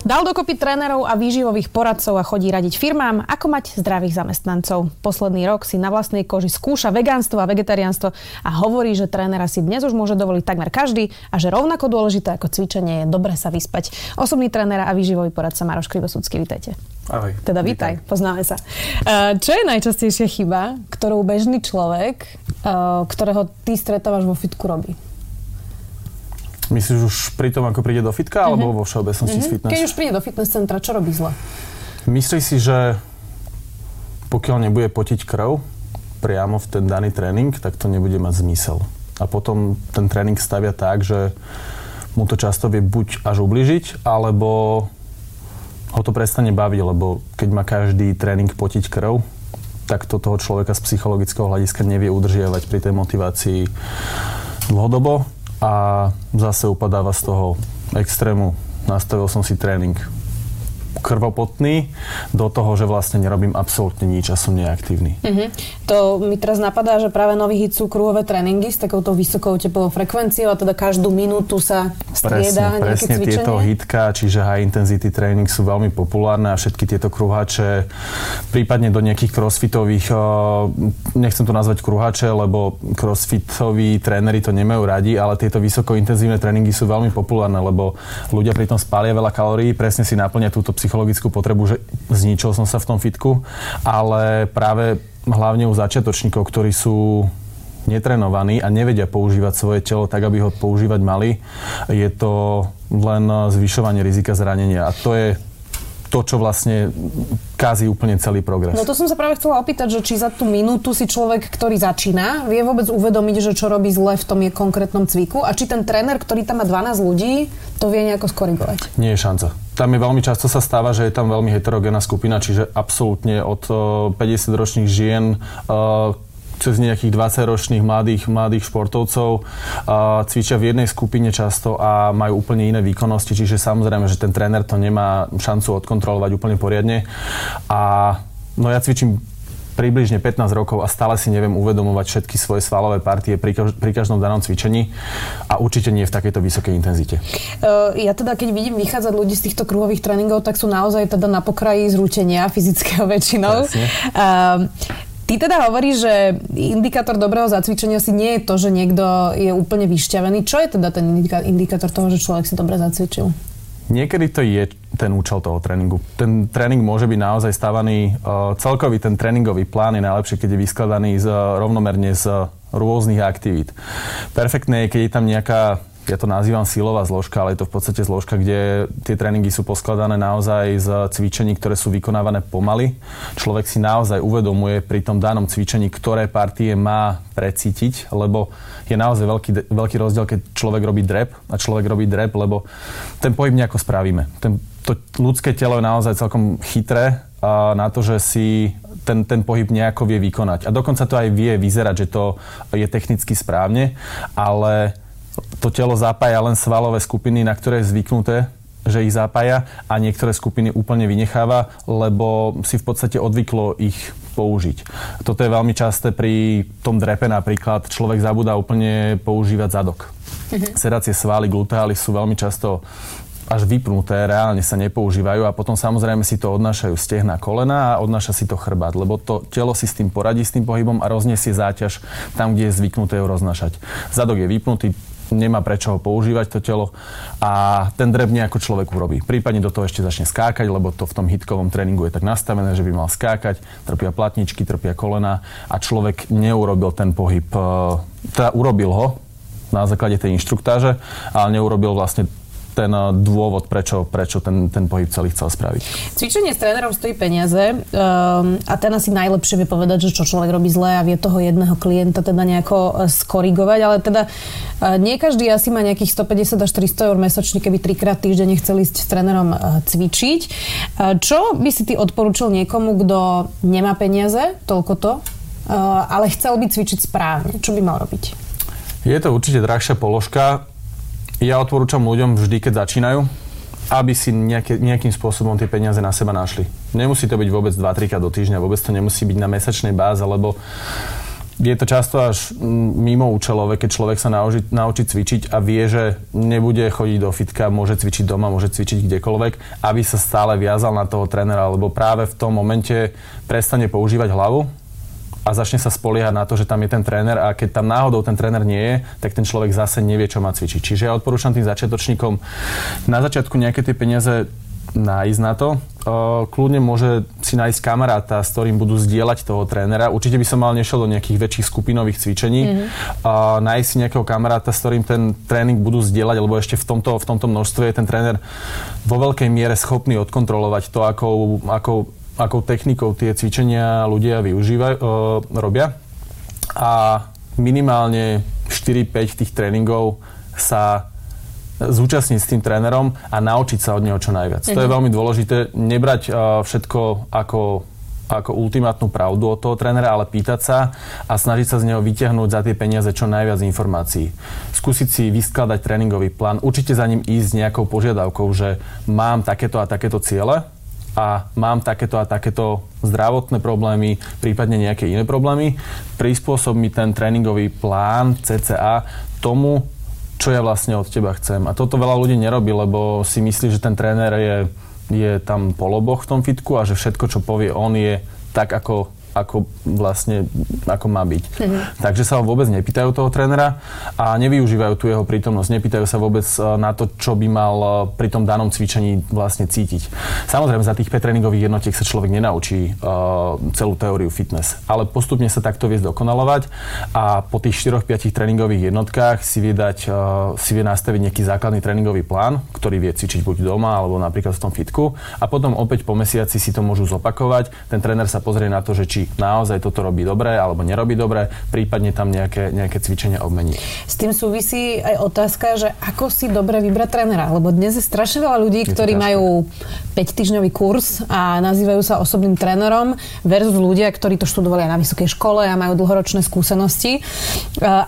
Dal dokopy trénerov a výživových poradcov a chodí radiť firmám, ako mať zdravých zamestnancov. Posledný rok si na vlastnej koži skúša vegánstvo a vegetariánstvo a hovorí, že trénera si dnes už môže dovoliť takmer každý a že rovnako dôležité ako cvičenie je dobre sa vyspať. Osobný tréner a výživový poradca Maroš Krivosudský, vítajte. Ahoj. Teda vítaj, vítaj, poznáme sa. E, čo je najčastejšia chyba, ktorú bežný človek, e, ktorého ty stretávaš vo fitku robí? Myslíš už pri tom, ako príde do fitka, uh-huh. alebo vo všeobecnosti uh-huh. z fitness? Keď už príde do fitness centra, čo robí zle? Myslíš si, že pokiaľ nebude potiť krv priamo v ten daný tréning, tak to nebude mať zmysel. A potom ten tréning stavia tak, že mu to často vie buď až ubližiť, alebo ho to prestane baviť, lebo keď má každý tréning potiť krv, tak to toho človeka z psychologického hľadiska nevie udržiavať pri tej motivácii dlhodobo a zase upadáva z toho extrému. Nastavil som si tréning krvopotný do toho, že vlastne nerobím absolútne nič a som neaktívny. Uh-huh. To mi teraz napadá, že práve nový hit sú kruhové tréningy s takouto vysokou tepovou frekvenciou a teda každú minútu sa strieda presne, presne cvičenie. tieto hitka, čiže high intensity tréning sú veľmi populárne a všetky tieto kruhače, prípadne do nejakých crossfitových, nechcem to nazvať kruhače, lebo crossfitoví tréneri to nemajú radi, ale tieto vysoko intenzívne tréningy sú veľmi populárne, lebo ľudia pri tom spália veľa kalórií, presne si naplňa túto psychologickú potrebu, že zničil som sa v tom fitku, ale práve hlavne u začiatočníkov, ktorí sú netrenovaní a nevedia používať svoje telo tak, aby ho používať mali, je to len zvyšovanie rizika zranenia. A to je to, čo vlastne kází úplne celý progres. No to som sa práve chcela opýtať, že či za tú minútu si človek, ktorý začína, vie vôbec uvedomiť, že čo robí zle v tom je konkrétnom cviku a či ten tréner, ktorý tam má 12 ľudí, to vie nejako skorigovať. Nie je šanca. Tam je veľmi často sa stáva, že je tam veľmi heterogénna skupina, čiže absolútne od 50-ročných žien cez nejakých 20-ročných mladých, mladých športovcov a cvičia v jednej skupine často a majú úplne iné výkonnosti, čiže samozrejme, že ten tréner to nemá šancu odkontrolovať úplne poriadne. A no ja cvičím približne 15 rokov a stále si neviem uvedomovať všetky svoje svalové partie pri, pri každom danom cvičení a určite nie v takejto vysokej intenzite. Uh, ja teda, keď vidím vychádzať ľudí z týchto kruhových tréningov, tak sú naozaj teda na pokraji zrútenia fyzického väčšinou. Uh, Ty teda hovoríš, že indikátor dobrého zacvičenia si nie je to, že niekto je úplne vyšťavený. Čo je teda ten indikátor toho, že človek si dobre zacvičil? Niekedy to je ten účel toho tréningu. Ten tréning môže byť naozaj stávaný, uh, celkový ten tréningový plán je najlepšie, keď je vyskladaný z, rovnomerne z rôznych aktivít. Perfektné je, keď je tam nejaká ja to nazývam silová zložka, ale je to v podstate zložka, kde tie tréningy sú poskladané naozaj z cvičení, ktoré sú vykonávané pomaly. Človek si naozaj uvedomuje pri tom danom cvičení, ktoré partie má precítiť, lebo je naozaj veľký, veľký rozdiel, keď človek robí drep a človek robí drep, lebo ten pohyb nejako spravíme. Ten, to ľudské telo je naozaj celkom chytré na to, že si ten, ten pohyb nejako vie vykonať. A dokonca to aj vie vyzerať, že to je technicky správne, ale to telo zapája len svalové skupiny, na ktoré je zvyknuté, že ich zapája a niektoré skupiny úplne vynecháva, lebo si v podstate odvyklo ich použiť. Toto je veľmi časté pri tom drepe napríklad. Človek zabúda úplne používať zadok. Mhm. Sedacie svaly, gluteály sú veľmi často až vypnuté, reálne sa nepoužívajú a potom samozrejme si to odnášajú stehna kolena a odnáša si to chrbát, lebo to telo si s tým poradí, s tým pohybom a rozniesie záťaž tam, kde je zvyknuté ju roznášať. Zadok je vypnutý, nemá prečo ho používať to telo a ten dreb nejako človek urobí. Prípadne do toho ešte začne skákať, lebo to v tom hitkovom tréningu je tak nastavené, že by mal skákať, trpia platničky, trpia kolena a človek neurobil ten pohyb, e, teda urobil ho na základe tej inštruktáže, ale neurobil vlastne ten eh, dôvod, prečo, prečo ten, ten pohyb celý chcel spraviť. Cvičenie s trénerom stojí peniaze um, a ten asi najlepšie vie povedať, že čo človek robí zle a vie toho jedného klienta teda nejako eh, skorigovať, ale teda nie každý asi má nejakých 150 až 300 eur mesačne, keby trikrát týždenne chcel ísť s trénerom cvičiť. Čo by si ty odporúčil niekomu, kto nemá peniaze, toľko to, ale chcel by cvičiť správne? Čo by mal robiť? Je to určite drahšia položka. Ja odporúčam ľuďom vždy, keď začínajú, aby si nejaké, nejakým spôsobom tie peniaze na seba našli. Nemusí to byť vôbec 2-3 krát do týždňa, vôbec to nemusí byť na mesačnej báze, lebo je to často až mimo účelové, keď človek sa naučí, naučí cvičiť a vie, že nebude chodiť do fitka, môže cvičiť doma, môže cvičiť kdekoľvek, aby sa stále viazal na toho trénera, lebo práve v tom momente prestane používať hlavu a začne sa spoliehať na to, že tam je ten tréner a keď tam náhodou ten tréner nie je, tak ten človek zase nevie, čo má cvičiť. Čiže ja odporúčam tým začiatočníkom na začiatku nejaké tie peniaze nájsť na to. Kľudne môže si nájsť kamaráta, s ktorým budú zdieľať toho trénera. Určite by som mal nešiel do nejakých väčších skupinových cvičení. Mm-hmm. Nájsť si nejakého kamaráta, s ktorým ten tréning budú zdieľať, lebo ešte v tomto, v tomto množstve je ten tréner vo veľkej miere schopný odkontrolovať to, akou, akou, akou technikou tie cvičenia ľudia využívajú, robia. A minimálne 4-5 tých tréningov sa zúčastniť s tým trénerom a naučiť sa od neho čo najviac. Mm-hmm. To je mhm. veľmi dôležité. Nebrať uh, všetko ako ako ultimátnu pravdu od toho trénera, ale pýtať sa a snažiť sa z neho vyťahnuť za tie peniaze čo najviac informácií. Skúsiť si vyskladať tréningový plán, určite za ním ísť s nejakou požiadavkou, že mám takéto a takéto ciele a mám takéto a takéto zdravotné problémy, prípadne nejaké iné problémy. Prispôsob mi ten tréningový plán CCA tomu, čo ja vlastne od teba chcem. A toto veľa ľudí nerobí, lebo si myslí, že ten tréner je, je tam poloboch v tom fitku a že všetko, čo povie on, je tak, ako ako vlastne ako má byť. Mm-hmm. Takže sa ho vôbec nepýtajú toho trénera a nevyužívajú tu jeho prítomnosť. Nepýtajú sa vôbec e, na to, čo by mal e, pri tom danom cvičení vlastne cítiť. Samozrejme, za tých 5 tréningových jednotiek sa človek nenaučí uh, celú teóriu fitness, ale postupne sa takto vie zdokonalovať a po tých 4-5 tréningových jednotkách si vie, dať, uh, si vie nastaviť nejaký základný tréningový plán, ktorý vie cvičiť buď doma alebo napríklad v tom fitku a potom opäť po mesiaci si to môžu zopakovať. Ten tréner sa pozrie na to, že či či naozaj toto robí dobre alebo nerobí dobre, prípadne tam nejaké, nejaké cvičenia obmení. S tým súvisí aj otázka, že ako si dobre vybrať trénera, lebo dnes je strašne veľa ľudí, ktorí ťažké. majú 5-týždňový kurz a nazývajú sa osobným trénerom versus ľudia, ktorí to študovali aj na vysokej škole a majú dlhoročné skúsenosti.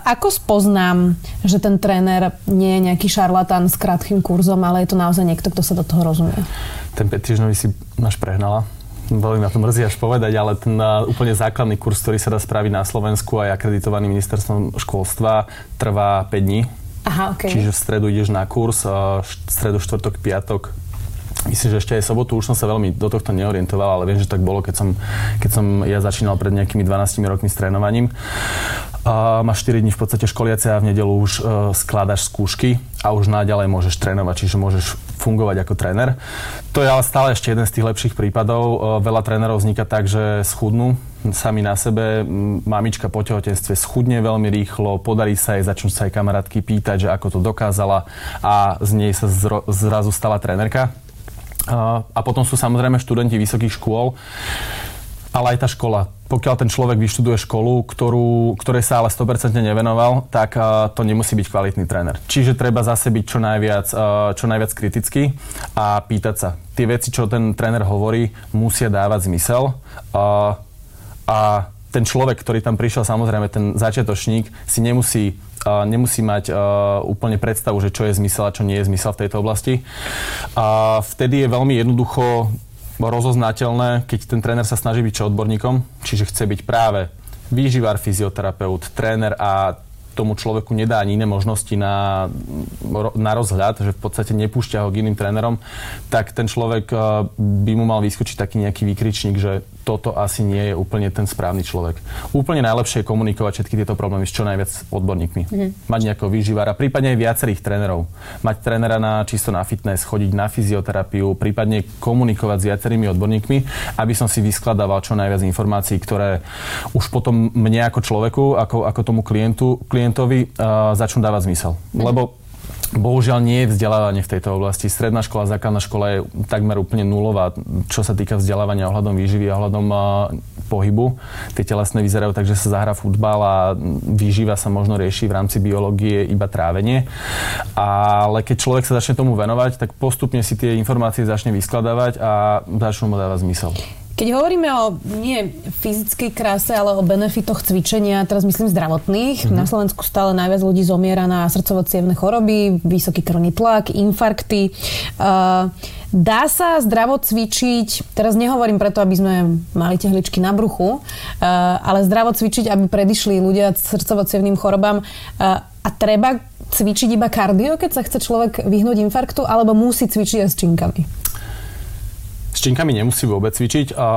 Ako spoznám, že ten tréner nie je nejaký šarlatán s krátkým kurzom, ale je to naozaj niekto, kto sa do toho rozumie? Ten 5 týždňový si náš prehnala veľmi na to mrzí až povedať, ale ten uh, úplne základný kurz, ktorý sa dá spraviť na Slovensku aj akreditovaný ministerstvom školstva, trvá 5 dní. Aha, okay. Čiže v stredu ideš na kurz, uh, stredu, štvrtok, piatok, Myslím, že ešte aj sobotu už som sa veľmi do tohto neorientoval, ale viem, že tak bolo, keď som, keď som ja začínal pred nejakými 12 rokmi s trénovaním. Uh, máš 4 dní v podstate školiace a v nedelu už uh, skladaš skúšky a už naďalej môžeš trénovať, čiže môžeš fungovať ako tréner. To je ale stále ešte jeden z tých lepších prípadov. Uh, veľa trénerov vzniká tak, že schudnú sami na sebe. Mamička po tehotenstve schudne veľmi rýchlo, podarí sa jej, začnú sa aj kamarátky pýtať, že ako to dokázala a z nej sa zro, zrazu stala trénerka. A potom sú samozrejme študenti vysokých škôl, ale aj tá škola. Pokiaľ ten človek vyštuduje školu, ktorú, ktorej sa ale 100% nevenoval, tak to nemusí byť kvalitný tréner. Čiže treba zase byť čo najviac, čo najviac kritický a pýtať sa. Tie veci, čo ten tréner hovorí, musia dávať zmysel. A ten človek, ktorý tam prišiel, samozrejme ten začiatočník, si nemusí uh, nemusí mať uh, úplne predstavu, že čo je zmysel a čo nie je zmysel v tejto oblasti. A vtedy je veľmi jednoducho rozoznateľné, keď ten tréner sa snaží byť čo odborníkom, čiže chce byť práve výživár, fyzioterapeut, tréner a tomu človeku nedá ani iné možnosti na, na rozhľad, že v podstate nepúšťa ho k iným trénerom, tak ten človek by mu mal vyskočiť taký nejaký výkričník, že toto asi nie je úplne ten správny človek. Úplne najlepšie je komunikovať všetky tieto problémy s čo najviac odborníkmi. Mm-hmm. Mať nejakého výživára, prípadne aj viacerých trénerov. Mať trénera na čisto na fitness, chodiť na fyzioterapiu, prípadne komunikovať s viacerými odborníkmi, aby som si vyskladával čo najviac informácií, ktoré už potom mne ako človeku, ako, ako tomu klientu, klientovi uh, začnú dávať zmysel. Mm-hmm. Lebo Bohužiaľ nie je vzdelávanie v tejto oblasti. Stredná škola, základná škola je takmer úplne nulová, čo sa týka vzdelávania ohľadom výživy a ohľadom pohybu. Tie telesné vyzerajú tak, že sa zahra futbal a výživa sa možno rieši v rámci biológie iba trávenie. Ale keď človek sa začne tomu venovať, tak postupne si tie informácie začne vyskladávať a začnú mu dávať zmysel. Keď hovoríme o nie fyzickej kráse, ale o benefitoch cvičenia, teraz myslím zdravotných, mm-hmm. na Slovensku stále najviac ľudí zomiera na srdcovo choroby, vysoký krvný tlak, infarkty. Uh, dá sa zdravo cvičiť, teraz nehovorím preto, aby sme mali tehličky na bruchu, uh, ale zdravo cvičiť, aby predišli ľudia srdcovo chorobám uh, a treba cvičiť iba kardio, keď sa chce človek vyhnúť infarktu, alebo musí cvičiť aj s činkami? Činkami nemusí vôbec cvičiť. A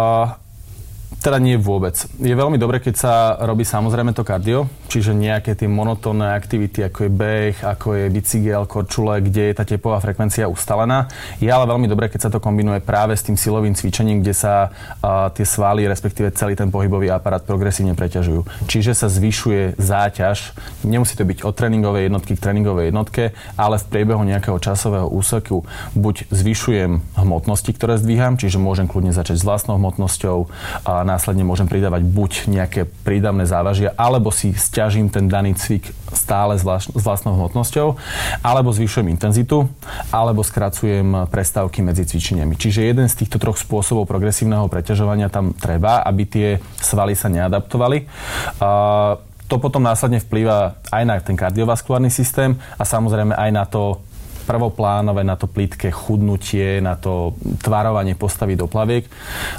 teda nie vôbec. Je veľmi dobre, keď sa robí samozrejme to kardio, čiže nejaké tie monotónne aktivity, ako je beh, ako je bicykel, korčule, kde je tá tepová frekvencia ustalená. Je ale veľmi dobre, keď sa to kombinuje práve s tým silovým cvičením, kde sa uh, tie svaly, respektíve celý ten pohybový aparát progresívne preťažujú. Čiže sa zvyšuje záťaž. Nemusí to byť od tréningovej jednotky k tréningovej jednotke, ale v priebehu nejakého časového úseku buď zvyšujem hmotnosti, ktoré zdvíham, čiže môžem kľudne začať s vlastnou hmotnosťou, a následne môžem pridávať buď nejaké prídavné závažia, alebo si stiažím ten daný cvik stále s vlastnou hmotnosťou, alebo zvyšujem intenzitu, alebo skracujem prestávky medzi cvičeniami. Čiže jeden z týchto troch spôsobov progresívneho preťažovania tam treba, aby tie svaly sa neadaptovali. To potom následne vplýva aj na ten kardiovaskulárny systém a samozrejme aj na to, prvoplánové na to plítke chudnutie, na to tvarovanie postavy do plaviek,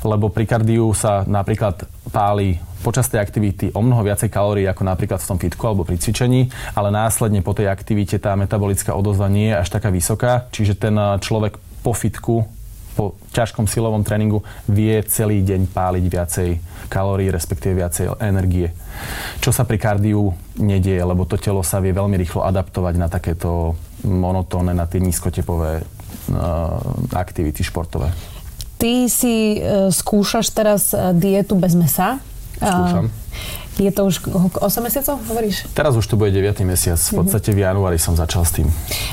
lebo pri kardiu sa napríklad páli počas tej aktivity o mnoho viacej kalórií ako napríklad v tom fitku alebo pri cvičení, ale následne po tej aktivite tá metabolická odozva nie je až taká vysoká, čiže ten eh, človek po fitku po ťažkom silovom tréningu vie celý deň páliť viacej kalórií, respektíve viacej energie. Čo sa pri kardiu nedieje, lebo to telo sa vie veľmi rýchlo adaptovať na takéto monotónne, na tie nízkotepové uh, aktivity športové. Ty si uh, skúšaš teraz uh, dietu bez mesa. Skúšam. Je to už 8 mesiacov, hovoríš? Teraz už to bude 9. mesiac. V podstate v januári som začal s tým.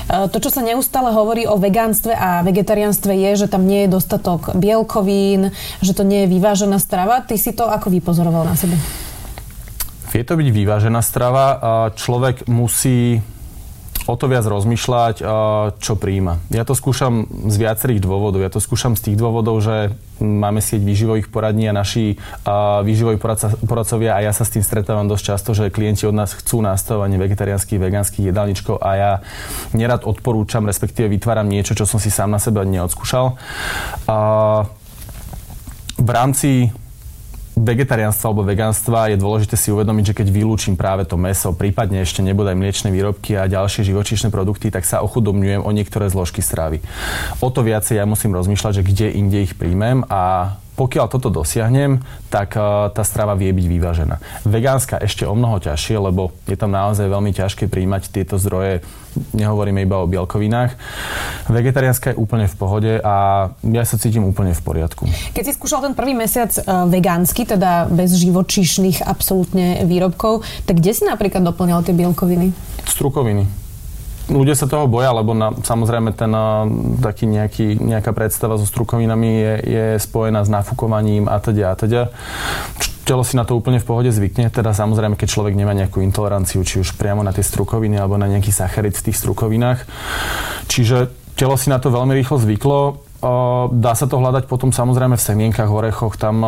To, čo sa neustále hovorí o vegánstve a vegetariánstve je, že tam nie je dostatok bielkovín, že to nie je vyvážená strava. Ty si to ako vypozoroval na sebe? Vie to byť vyvážená strava. Človek musí o to viac rozmýšľať, čo príjima. Ja to skúšam z viacerých dôvodov. Ja to skúšam z tých dôvodov, že máme sieť výživových poradní a naši výživoví poradcovia a ja sa s tým stretávam dosť často, že klienti od nás chcú nastavovanie vegetariánskych, vegánskych jedálničkov a ja nerad odporúčam, respektíve vytváram niečo, čo som si sám na sebe neodskúšal. V rámci vegetariánstva alebo vegánstva je dôležité si uvedomiť, že keď vylúčim práve to meso, prípadne ešte nebudú aj mliečne výrobky a ďalšie živočíšne produkty, tak sa ochudobňujem o niektoré zložky stravy. O to viacej ja musím rozmýšľať, že kde inde ich príjmem a pokiaľ toto dosiahnem, tak uh, tá strava vie byť vyvážená. Vegánska ešte o mnoho ťažšie, lebo je tam naozaj veľmi ťažké príjmať tieto zdroje, nehovoríme iba o bielkovinách. Vegetariánska je úplne v pohode a ja sa cítim úplne v poriadku. Keď si skúšal ten prvý mesiac uh, vegánsky, teda bez živočíšnych absolútne výrobkov, tak kde si napríklad doplňal tie bielkoviny? Strukoviny ľudia sa toho boja, lebo na, samozrejme ten taký nejaký, nejaká predstava so strukovinami je, je spojená s nafúkovaním a teda a teda. Telo si na to úplne v pohode zvykne, teda samozrejme, keď človek nemá nejakú intoleranciu, či už priamo na tie strukoviny alebo na nejaký sacharid v tých strukovinách. Čiže telo si na to veľmi rýchlo zvyklo Dá sa to hľadať potom samozrejme v semienkach, orechoch, tam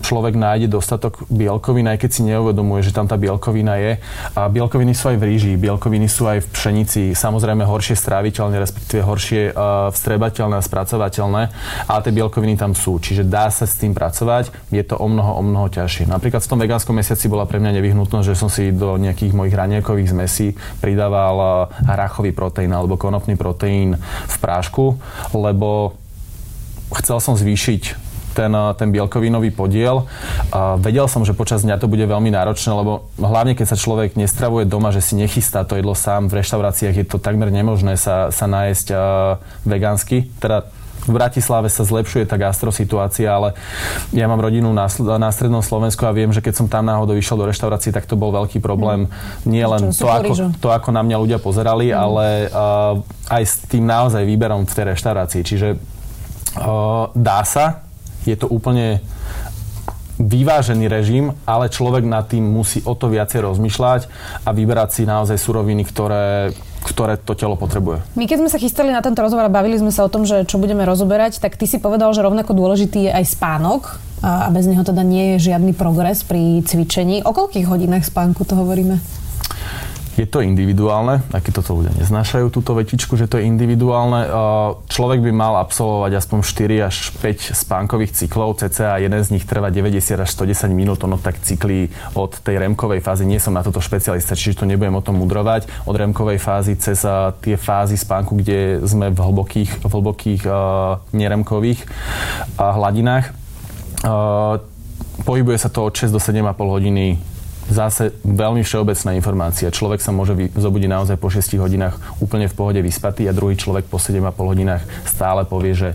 človek nájde dostatok bielkovín, aj keď si neuvedomuje, že tam tá bielkovina je. A bielkoviny sú aj v ríži, bielkoviny sú aj v pšenici, samozrejme horšie stráviteľné, respektíve horšie vstrebateľné a spracovateľné, ale tie bielkoviny tam sú, čiže dá sa s tým pracovať, je to o mnoho, o mnoho ťažšie. Napríklad v tom vegánskom mesiaci bola pre mňa nevyhnutnosť, že som si do nejakých mojich raniekových zmesí pridával hrachový proteín alebo konopný proteín v prášku, lebo chcel som zvýšiť ten, ten bielkovinový podiel. A vedel som, že počas dňa to bude veľmi náročné, lebo hlavne keď sa človek nestravuje doma, že si nechystá to jedlo sám, v reštauráciách je to takmer nemožné sa, sa nájsť uh, vegánsky. Teda v Bratislave sa zlepšuje tá gastrosituácia, ale ja mám rodinu na, na strednom Slovensku a viem, že keď som tam náhodou išiel do reštaurácie, tak to bol veľký problém. Mm. Nie len to ako, to, ako na mňa ľudia pozerali, mm. ale uh, aj s tým naozaj výberom v tej reštaurácii. Čiže dá sa, je to úplne vyvážený režim, ale človek nad tým musí o to viacej rozmýšľať a vyberať si naozaj suroviny, ktoré ktoré to telo potrebuje. My keď sme sa chystali na tento rozhovor a bavili sme sa o tom, že čo budeme rozoberať, tak ty si povedal, že rovnako dôležitý je aj spánok a bez neho teda nie je žiadny progres pri cvičení. O koľkých hodinách spánku to hovoríme? Je to individuálne, aký toto ľudia neznášajú, túto vetičku, že to je individuálne. Človek by mal absolvovať aspoň 4 až 5 spánkových cyklov, cca jeden z nich trvá 90 až 110 minút, ono tak cykly od tej remkovej fázy, nie som na toto špecialista, čiže to nebudem o tom mudrovať, od remkovej fázy cez tie fázy spánku, kde sme v hlbokých, v hlbokých neremkových hladinách. Pohybuje sa to od 6 do 7,5 hodiny Zase veľmi všeobecná informácia. Človek sa môže zobudiť naozaj po 6 hodinách úplne v pohode vyspatý a druhý človek po 7,5 hodinách stále povie, že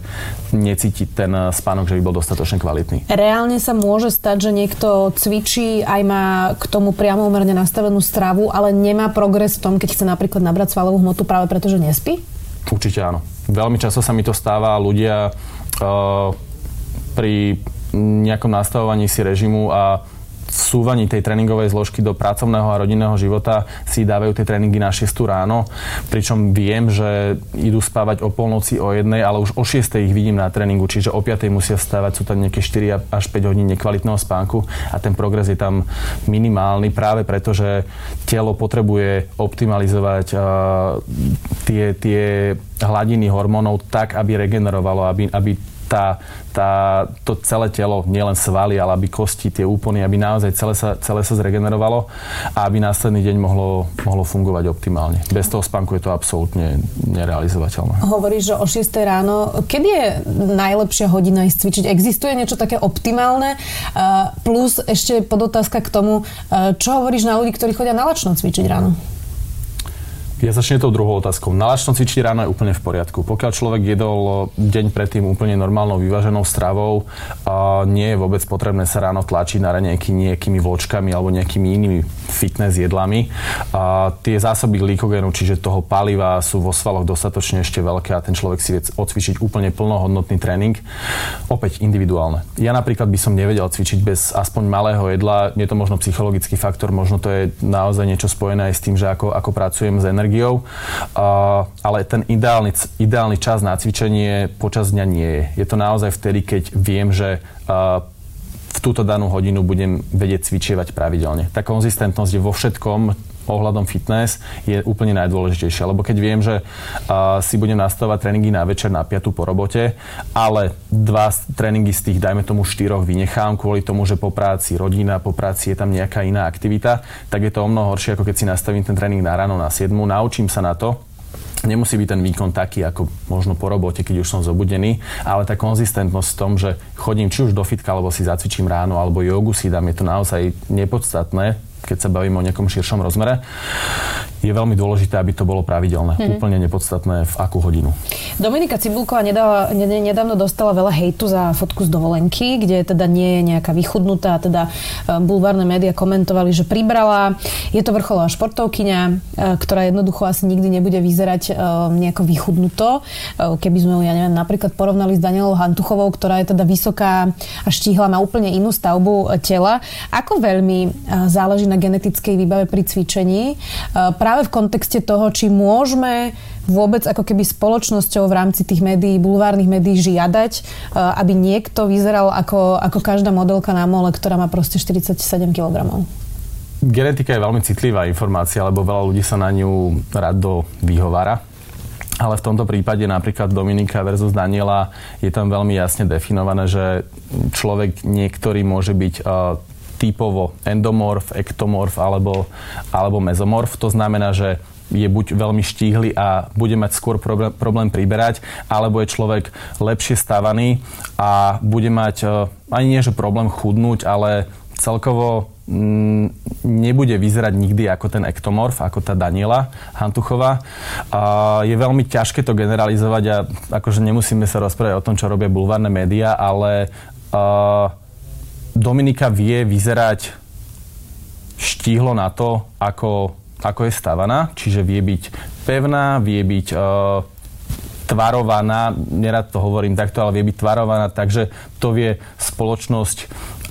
necíti ten spánok, že by bol dostatočne kvalitný. Reálne sa môže stať, že niekto cvičí, aj má k tomu priamo umerne nastavenú stravu, ale nemá progres v tom, keď chce napríklad nabrať svalovú hmotu práve preto, že nespí? Určite áno. Veľmi často sa mi to stáva. Ľudia uh, pri nejakom nastavovaní si režimu a vsúvaní tej tréningovej zložky do pracovného a rodinného života si dávajú tie tréningy na 6 ráno, pričom viem, že idú spávať o polnoci, o jednej, ale už o 6 ich vidím na tréningu, čiže o 5 musia vstávať, sú tam nejaké 4 až 5 hodín nekvalitného spánku a ten progres je tam minimálny práve preto, že telo potrebuje optimalizovať uh, tie, tie hladiny hormónov tak, aby regenerovalo, aby, aby tá, tá, to celé telo, nielen svaly, ale aby kosti, tie úpony, aby naozaj celé sa, celé sa zregenerovalo a aby následný deň mohlo, mohlo fungovať optimálne. Bez toho spánku je to absolútne nerealizovateľné. Hovoríš, že o 6 ráno. Kedy je najlepšia hodina ísť cvičiť? Existuje niečo také optimálne? Plus ešte podotázka k tomu, čo hovoríš na ľudí, ktorí chodia na lačno cvičiť ráno? Ja začnem tou druhou otázkou. Nalačno cvičiť ráno je úplne v poriadku. Pokiaľ človek jedol deň predtým úplne normálnou vyváženou stravou, a nie je vôbec potrebné sa ráno tlačiť na raňajky nejakými vločkami alebo nejakými inými fitness jedlami. A tie zásoby glykogénu, čiže toho paliva sú vo svaloch dostatočne ešte veľké a ten človek si vie odcvičiť úplne plnohodnotný tréning. Opäť individuálne. Ja napríklad by som nevedel cvičiť bez aspoň malého jedla. Je to možno psychologický faktor, možno to je naozaj niečo spojené aj s tým, že ako, ako pracujem s energiou energiou, ale ten ideálny, ideálny čas na cvičenie počas dňa nie je. Je to naozaj vtedy, keď viem, že v túto danú hodinu budem vedieť cvičievať pravidelne. Tá konzistentnosť je vo všetkom, ohľadom fitness je úplne najdôležitejšia. Lebo keď viem, že uh, si budem nastavovať tréningy na večer na piatu po robote, ale dva tréningy z tých, dajme tomu štyroch, vynechám kvôli tomu, že po práci rodina, po práci je tam nejaká iná aktivita, tak je to o mnoho horšie, ako keď si nastavím ten tréning na ráno na 7. Naučím sa na to, Nemusí byť ten výkon taký, ako možno po robote, keď už som zobudený, ale tá konzistentnosť v tom, že chodím či už do fitka, alebo si zacvičím ráno, alebo jogu si dám, je to naozaj nepodstatné keď sa bavíme o nejakom širšom rozmere, je veľmi dôležité, aby to bolo pravidelné. Mm-hmm. Úplne nepodstatné v akú hodinu. Dominika Cibulková nedala, nedávno dostala veľa hejtu za fotku z dovolenky, kde teda nie je nejaká vychudnutá, teda e, bulvárne médiá komentovali, že pribrala. Je to vrcholová športovkyňa, e, ktorá jednoducho asi nikdy nebude vyzerať e, nejako vychudnuto. Keby sme ju, ja neviem, napríklad porovnali s Danielou Hantuchovou, ktorá je teda vysoká a štíhla, má úplne inú stavbu tela. Ako veľmi záleží na genetickej výbave pri cvičení. E, práve v kontexte toho, či môžeme vôbec ako keby spoločnosťou v rámci tých médií, bulvárnych médií žiadať, e, aby niekto vyzeral ako, ako každá modelka na mole, ktorá má proste 47 kg. Genetika je veľmi citlivá informácia, lebo veľa ľudí sa na ňu rado vyhovára. Ale v tomto prípade napríklad Dominika versus Daniela je tam veľmi jasne definované, že človek niektorý môže byť uh, typovo endomorf, ektomorf alebo, alebo mezomorf. To znamená, že je buď veľmi štíhly a bude mať skôr problém, problém priberať, alebo je človek lepšie stavaný a bude mať e, ani nie, že problém chudnúť, ale celkovo mm, nebude vyzerať nikdy ako ten ektomorf, ako tá Daniela Hantuchová. A je veľmi ťažké to generalizovať a akože nemusíme sa rozprávať o tom, čo robia bulvárne médiá, ale uh, Dominika vie vyzerať štíhlo na to, ako, ako je stavaná, čiže vie byť pevná, vie byť uh, tvarovaná, nerad to hovorím takto, ale vie byť tvarovaná, takže to vie spoločnosť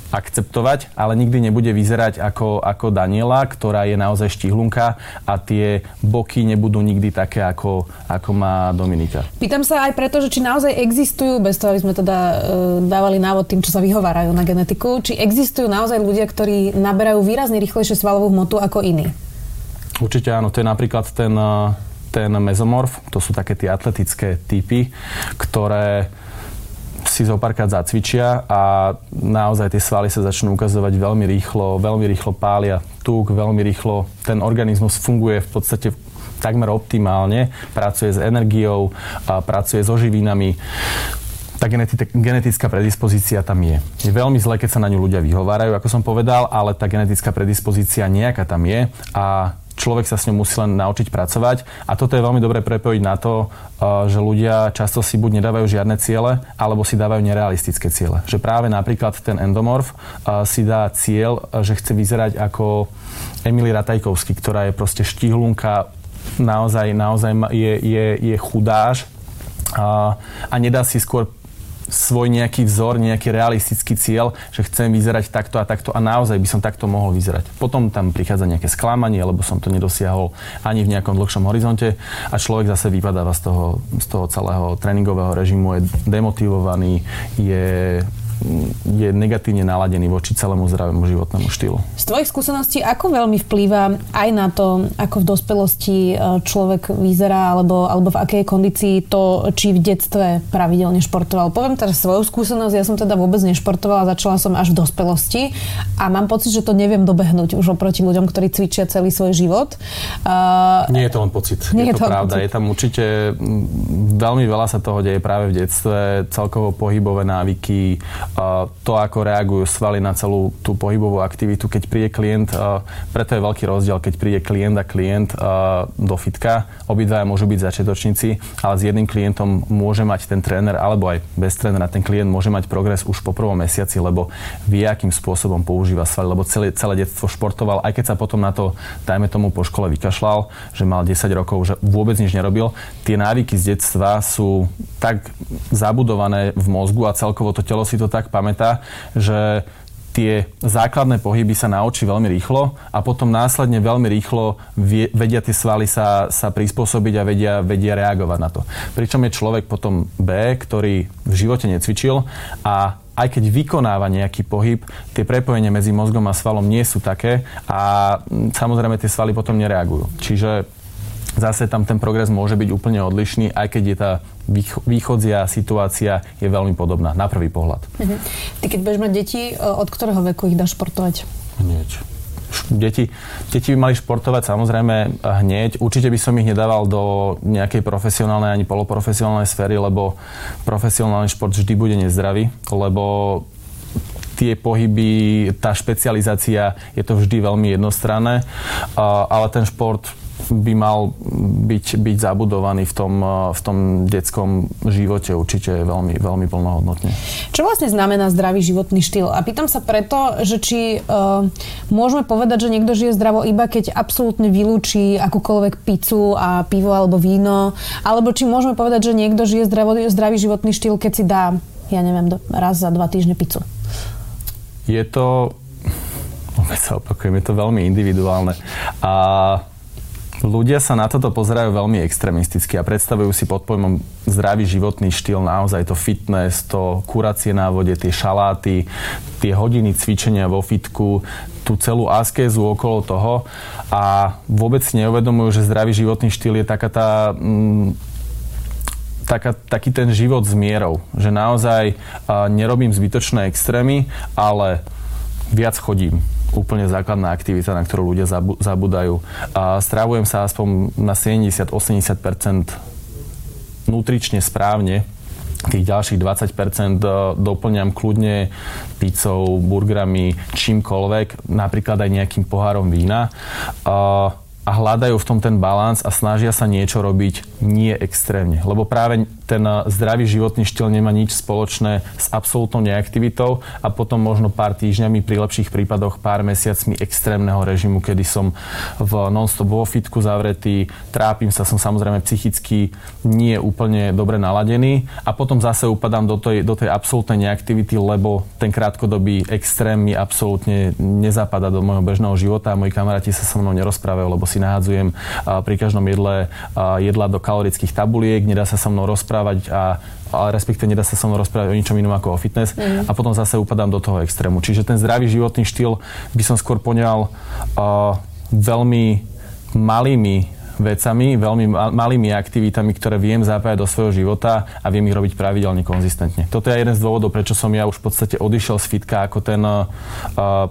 akceptovať, ale nikdy nebude vyzerať ako, ako Daniela, ktorá je naozaj štihlunka a tie boky nebudú nikdy také, ako, ako má Dominika. Pýtam sa aj preto, že či naozaj existujú, bez toho, aby sme teda e, dávali návod tým, čo sa vyhovárajú na genetiku, či existujú naozaj ľudia, ktorí naberajú výrazne rýchlejšie svalovú hmotu ako iní? Určite áno, to je napríklad ten, e, ten mezomorf, to sú také tie atletické typy, ktoré si zo párkrát zacvičia a naozaj tie svaly sa začnú ukazovať veľmi rýchlo, veľmi rýchlo pália tuk, veľmi rýchlo ten organizmus funguje v podstate takmer optimálne, pracuje s energiou, a pracuje so živinami tá genetická predispozícia tam je. Je veľmi zlé, keď sa na ňu ľudia vyhovárajú, ako som povedal, ale tá genetická predispozícia nejaká tam je a človek sa s ňou musí len naučiť pracovať. A toto je veľmi dobre prepojiť na to, uh, že ľudia často si buď nedávajú žiadne ciele, alebo si dávajú nerealistické ciele. Že práve napríklad ten endomorf uh, si dá cieľ, uh, že chce vyzerať ako Emily Ratajkovský, ktorá je proste štihlunka, naozaj, naozaj je, je, je chudáš a, a nedá si skôr svoj nejaký vzor, nejaký realistický cieľ, že chcem vyzerať takto a takto a naozaj by som takto mohol vyzerať. Potom tam prichádza nejaké sklamanie, lebo som to nedosiahol ani v nejakom dlhšom horizonte a človek zase vypadáva z toho, z toho celého tréningového režimu, je demotivovaný, je je negatívne naladený voči celému zdravému životnému štýlu. Z tvojich skúseností, ako veľmi vplýva aj na to, ako v dospelosti e, človek vyzerá, alebo, alebo v akej kondícii to, či v detstve pravidelne športoval? Poviem teraz svoju skúsenosť, ja som teda vôbec nešportovala, začala som až v dospelosti a mám pocit, že to neviem dobehnúť už oproti ľuďom, ktorí cvičia celý svoj život. Uh, nie je to len pocit, nie je, je to, to pravda. Pocit. Je tam určite veľmi veľa sa toho deje práve v detstve, celkovo pohybové návyky, to, ako reagujú svaly na celú tú pohybovú aktivitu. Keď príde klient, preto je veľký rozdiel, keď príde klient a klient do fitka, obidvaja môžu byť začiatočníci, ale s jedným klientom môže mať ten tréner, alebo aj bez trénera, ten klient môže mať progres už po prvom mesiaci, lebo vie, akým spôsobom používa svaly, lebo celé, celé detstvo športoval, aj keď sa potom na to, dajme tomu, po škole vykašľal, že mal 10 rokov, že vôbec nič nerobil. Tie návyky z detstva sú tak zabudované v mozgu a celkovo to telo si to tak tak pamätá, že tie základné pohyby sa naučí veľmi rýchlo a potom následne veľmi rýchlo vedia tie svaly sa, sa prispôsobiť a vedia, vedia reagovať na to. Pričom je človek potom B, ktorý v živote necvičil a aj keď vykonáva nejaký pohyb, tie prepojenia medzi mozgom a svalom nie sú také a samozrejme tie svaly potom nereagujú. Čiže zase tam ten progres môže byť úplne odlišný, aj keď je tá východzia situácia je veľmi podobná na prvý pohľad. Uh-huh. Ty keď budeš mať deti, e, od ktorého veku ich dáš športovať? Hneď. Deti, deti by mali športovať samozrejme hneď. Určite by som ich nedával do nejakej profesionálnej ani poloprofesionálnej sféry, lebo profesionálny šport vždy bude nezdravý, lebo tie pohyby, tá špecializácia je to vždy veľmi jednostranné, ale ten šport by mal byť, byť zabudovaný v tom, eh, v tom detskom živote určite veľmi, veľmi plnohodnotne. Čo vlastne znamená zdravý životný štýl? A pýtam sa preto, že či uh, môžeme povedať, že niekto žije zdravo iba keď absolútne vylúči akúkoľvek pizzu a pivo alebo víno, alebo či môžeme povedať, že niekto žije zdravo, zdravý životný štýl, keď si dá, ja neviem, raz za dva týždne pizzu. Je to, opäť sa opakujem, je to veľmi individuálne. A Ľudia sa na toto pozerajú veľmi extrémisticky a predstavujú si pod pojmom zdravý životný štýl naozaj to fitness, to kuracie na vode, tie šaláty, tie hodiny cvičenia vo fitku, tú celú askézu okolo toho a vôbec si neuvedomujú, že zdravý životný štýl je taká tá mm, taká, taký ten život s mierou. Že naozaj uh, nerobím zbytočné extrémy, ale viac chodím úplne základná aktivita, na ktorú ľudia zabudajú. A strávujem sa aspoň na 70-80% nutrične správne, tých ďalších 20% e, doplňam kľudne pizzou, burgerami, čímkoľvek, napríklad aj nejakým pohárom vína. A a hľadajú v tom ten balans a snažia sa niečo robiť nie extrémne. Lebo práve ten zdravý životný štýl nemá nič spoločné s absolútnou neaktivitou a potom možno pár týždňami, pri lepších prípadoch pár mesiacmi extrémneho režimu, kedy som v non-stop vo fitku zavretý, trápim sa, som samozrejme psychicky nie úplne dobre naladený a potom zase upadám do tej, do tej absolútnej neaktivity, lebo ten krátkodobý extrém mi absolútne nezapada do môjho bežného života a moji kamaráti sa so mnou nerozprávajú, lebo si nahádzujem pri každom jedle jedla do kalorických tabuliek, nedá sa so mnou rozprávať a ale respektíve nedá sa so mnou rozprávať o ničom inom ako o fitness mm. a potom zase upadám do toho extrému. Čiže ten zdravý životný štýl by som skôr poňal uh, veľmi malými vecami, veľmi malými aktivitami, ktoré viem zapájať do svojho života a viem ich robiť pravidelne, konzistentne. Toto je jeden z dôvodov, prečo som ja už v podstate odišiel z fitka ako ten uh,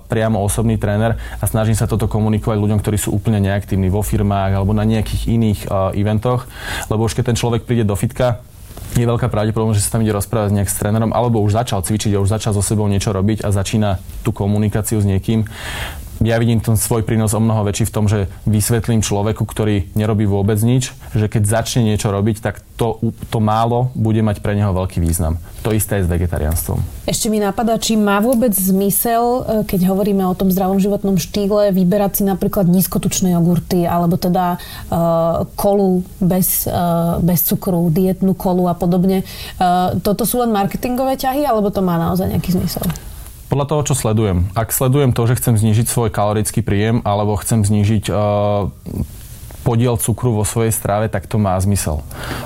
priamo osobný tréner a snažím sa toto komunikovať ľuďom, ktorí sú úplne neaktívni vo firmách alebo na nejakých iných uh, eventoch, lebo už keď ten človek príde do fitka, je veľká pravdepodobnosť, že sa tam ide rozprávať nejak s trénerom, alebo už začal cvičiť už začal so sebou niečo robiť a začína tú komunikáciu s niekým, ja vidím ten svoj prínos o mnoho väčší v tom, že vysvetlím človeku, ktorý nerobí vôbec nič, že keď začne niečo robiť, tak to, to málo bude mať pre neho veľký význam. To isté je s vegetariánstvom. Ešte mi napadá, či má vôbec zmysel, e, keď hovoríme o tom zdravom životnom štýle, vyberať si napríklad nízkotučné jogurty, alebo teda uh, kolu bez, uh, bez cukru, dietnú kolu a podobne. Uh, toto sú len marketingové ťahy, alebo to má naozaj nejaký zmysel? Podľa toho, čo sledujem. Ak sledujem to, že chcem znížiť svoj kalorický príjem alebo chcem znížiť uh, podiel cukru vo svojej strave, tak to má zmysel.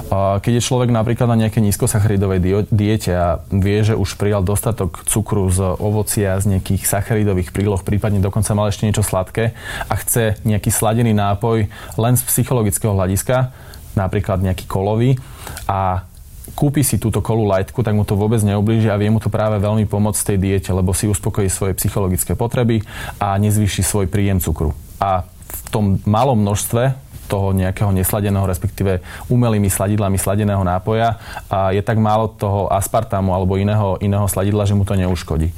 Uh, keď je človek napríklad na nejakej nízkosacharidovej diete a vie, že už prijal dostatok cukru z ovocia, z nejakých sacharidových príloh, prípadne dokonca mal ešte niečo sladké a chce nejaký sladený nápoj len z psychologického hľadiska, napríklad nejaký kolový a kúpi si túto kolu lightku, tak mu to vôbec neublíži a vie mu to práve veľmi pomôcť tej diete, lebo si uspokojí svoje psychologické potreby a nezvýši svoj príjem cukru. A v tom malom množstve toho nejakého nesladeného, respektíve umelými sladidlami sladeného nápoja a je tak málo toho aspartámu alebo iného, iného sladidla, že mu to neuškodí.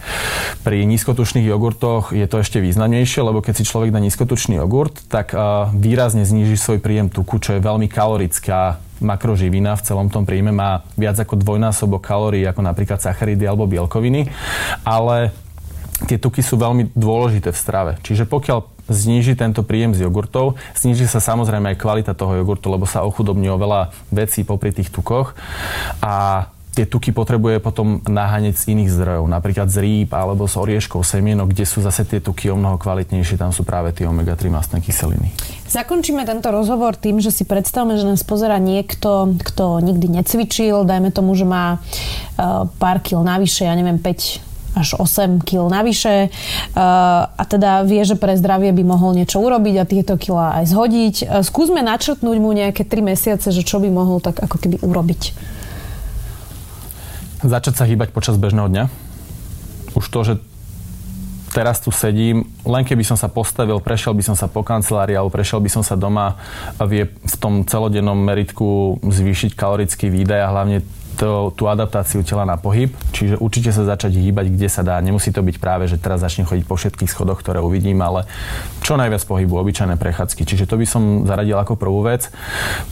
Pri nízkotučných jogurtoch je to ešte významnejšie, lebo keď si človek dá nízkotučný jogurt, tak výrazne zníži svoj príjem tuku, čo je veľmi kalorická makroživina v celom tom príjme má viac ako dvojnásobok kalórií ako napríklad sacharidy alebo bielkoviny, ale tie tuky sú veľmi dôležité v strave. Čiže pokiaľ zníži tento príjem z jogurtov, zníži sa samozrejme aj kvalita toho jogurtu, lebo sa ochudobní o veľa vecí popri tých tukoch a tie tuky potrebuje potom naháňať z iných zdrojov, napríklad z rýb alebo z orieškov, semienok, kde sú zase tie tuky o mnoho kvalitnejšie, tam sú práve tie omega-3 mastné kyseliny. Zakončíme tento rozhovor tým, že si predstavme, že nás pozera niekto, kto nikdy necvičil, dajme tomu, že má uh, pár kil navyše, ja neviem, 5 až 8 kg navyše uh, a teda vie, že pre zdravie by mohol niečo urobiť a tieto kila aj zhodiť. Uh, skúsme načrtnúť mu nejaké 3 mesiace, že čo by mohol tak ako keby urobiť začať sa hýbať počas bežného dňa. Už to, že teraz tu sedím, len keby som sa postavil, prešiel by som sa po kancelárii alebo prešiel by som sa doma a vie v tom celodennom meritku zvýšiť kalorický výdaj a hlavne to, tú adaptáciu tela na pohyb. Čiže určite sa začať hýbať, kde sa dá. Nemusí to byť práve, že teraz začne chodiť po všetkých schodoch, ktoré uvidím, ale čo najviac pohybu, obyčajné prechádzky. Čiže to by som zaradil ako prvú vec.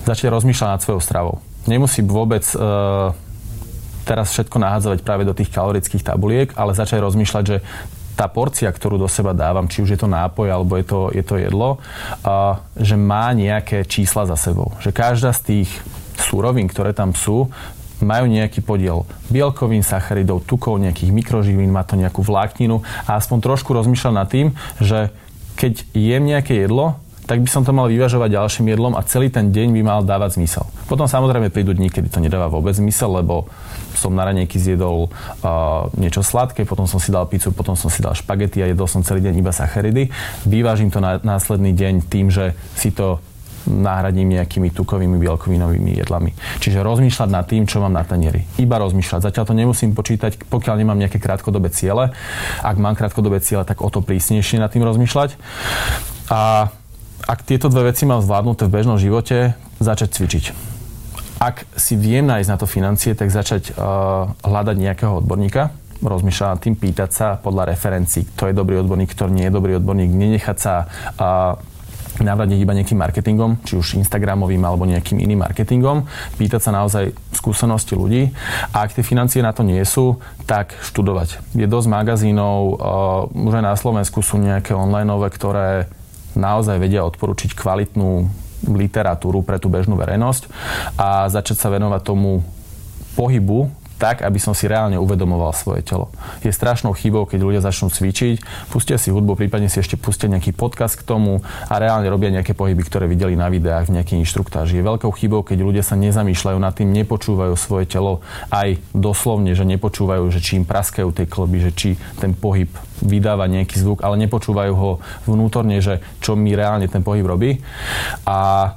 Začať rozmýšľať nad svojou stravou. Nemusí vôbec uh, teraz všetko nahádzať práve do tých kalorických tabuliek, ale začať rozmýšľať, že tá porcia, ktorú do seba dávam, či už je to nápoj alebo je to, je to jedlo, a, že má nejaké čísla za sebou. Že každá z tých súrovín, ktoré tam sú, majú nejaký podiel bielkovín, sacharidov, tukov, nejakých mikroživín, má to nejakú vlákninu a aspoň trošku rozmýšľam nad tým, že keď jem nejaké jedlo, tak by som to mal vyvažovať ďalším jedlom a celý ten deň by mal dávať zmysel. Potom samozrejme prídu dní, kedy to nedáva vôbec zmysel, lebo som na ranejky zjedol uh, niečo sladké, potom som si dal pizzu, potom som si dal špagety a jedol som celý deň iba sacharidy. Vyvážim to na následný deň tým, že si to nahradím nejakými tukovými bielkovinovými jedlami. Čiže rozmýšľať nad tým, čo mám na tanieri. Iba rozmýšľať. Zatiaľ to nemusím počítať, pokiaľ nemám nejaké krátkodobé ciele. Ak mám krátkodobé ciele, tak o to prísnejšie nad tým rozmýšľať. A ak tieto dve veci mám zvládnuté v bežnom živote, začať cvičiť. Ak si viem nájsť na to financie, tak začať uh, hľadať nejakého odborníka, rozmýšľať nad tým, pýtať sa podľa referencií, kto je dobrý odborník, kto nie je dobrý odborník, nenechať sa uh, navradiť iba nejakým marketingom, či už Instagramovým alebo nejakým iným marketingom, pýtať sa naozaj skúsenosti ľudí a ak tie financie na to nie sú, tak študovať. Je dosť magazínov, uh, už aj na Slovensku sú nejaké online, ktoré naozaj vedia odporučiť kvalitnú literatúru pre tú bežnú verejnosť a začať sa venovať tomu pohybu tak, aby som si reálne uvedomoval svoje telo. Je strašnou chybou, keď ľudia začnú cvičiť, pustia si hudbu, prípadne si ešte pustia nejaký podcast k tomu a reálne robia nejaké pohyby, ktoré videli na videách v nejaký inštruktáži. Je veľkou chybou, keď ľudia sa nezamýšľajú nad tým, nepočúvajú svoje telo aj doslovne, že nepočúvajú, že či im praskajú tie kloby, že či ten pohyb vydáva nejaký zvuk, ale nepočúvajú ho vnútorne, že čo mi reálne ten pohyb robí. A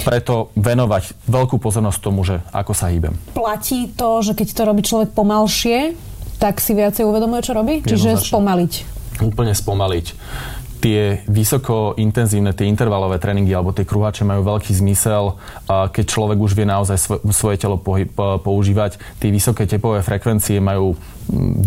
preto venovať veľkú pozornosť tomu, že ako sa hýbem. Platí to, že keď to robí človek pomalšie, tak si viacej uvedomuje, čo robí? Čiže spomaliť. Úplne spomaliť tie vysoko intenzívne, tie intervalové tréningy alebo tie kruhače majú veľký zmysel, keď človek už vie naozaj svoje telo používať. Tie vysoké tepové frekvencie majú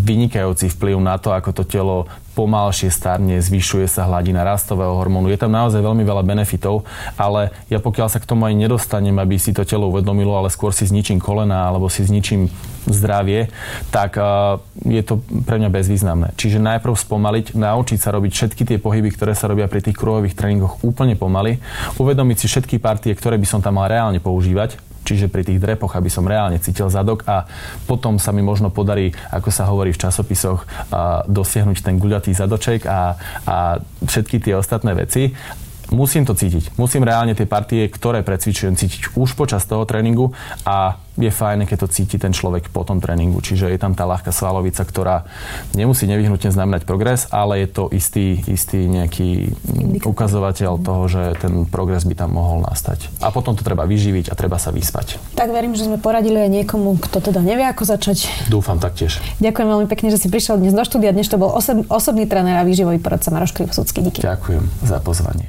vynikajúci vplyv na to, ako to telo pomalšie starne, zvyšuje sa hladina rastového hormónu. Je tam naozaj veľmi veľa benefitov, ale ja pokiaľ sa k tomu aj nedostanem, aby si to telo uvedomilo, ale skôr si zničím kolena alebo si zničím zdravie, tak uh, je to pre mňa bezvýznamné. Čiže najprv spomaliť, naučiť sa robiť všetky tie pohyby, ktoré sa robia pri tých kruhových tréningoch úplne pomaly, uvedomiť si všetky partie, ktoré by som tam mal reálne používať, čiže pri tých drepoch, aby som reálne cítil zadok a potom sa mi možno podarí, ako sa hovorí v časopisoch, dosiahnuť ten guľatý zadoček a, a všetky tie ostatné veci musím to cítiť. Musím reálne tie partie, ktoré precvičujem, cítiť už počas toho tréningu a je fajn, keď to cíti ten človek po tom tréningu. Čiže je tam tá ľahká svalovica, ktorá nemusí nevyhnutne znamenať progres, ale je to istý, istý nejaký ukazovateľ toho, že ten progres by tam mohol nastať. A potom to treba vyživiť a treba sa vyspať. Tak verím, že sme poradili aj niekomu, kto teda nevie, ako začať. Dúfam taktiež. Ďakujem veľmi pekne, že si prišiel dnes do štúdia. Dnes to bol osob, osobný tréner a výživový poradca Maroš Krivsudský. Díky. Ďakujem za pozvanie.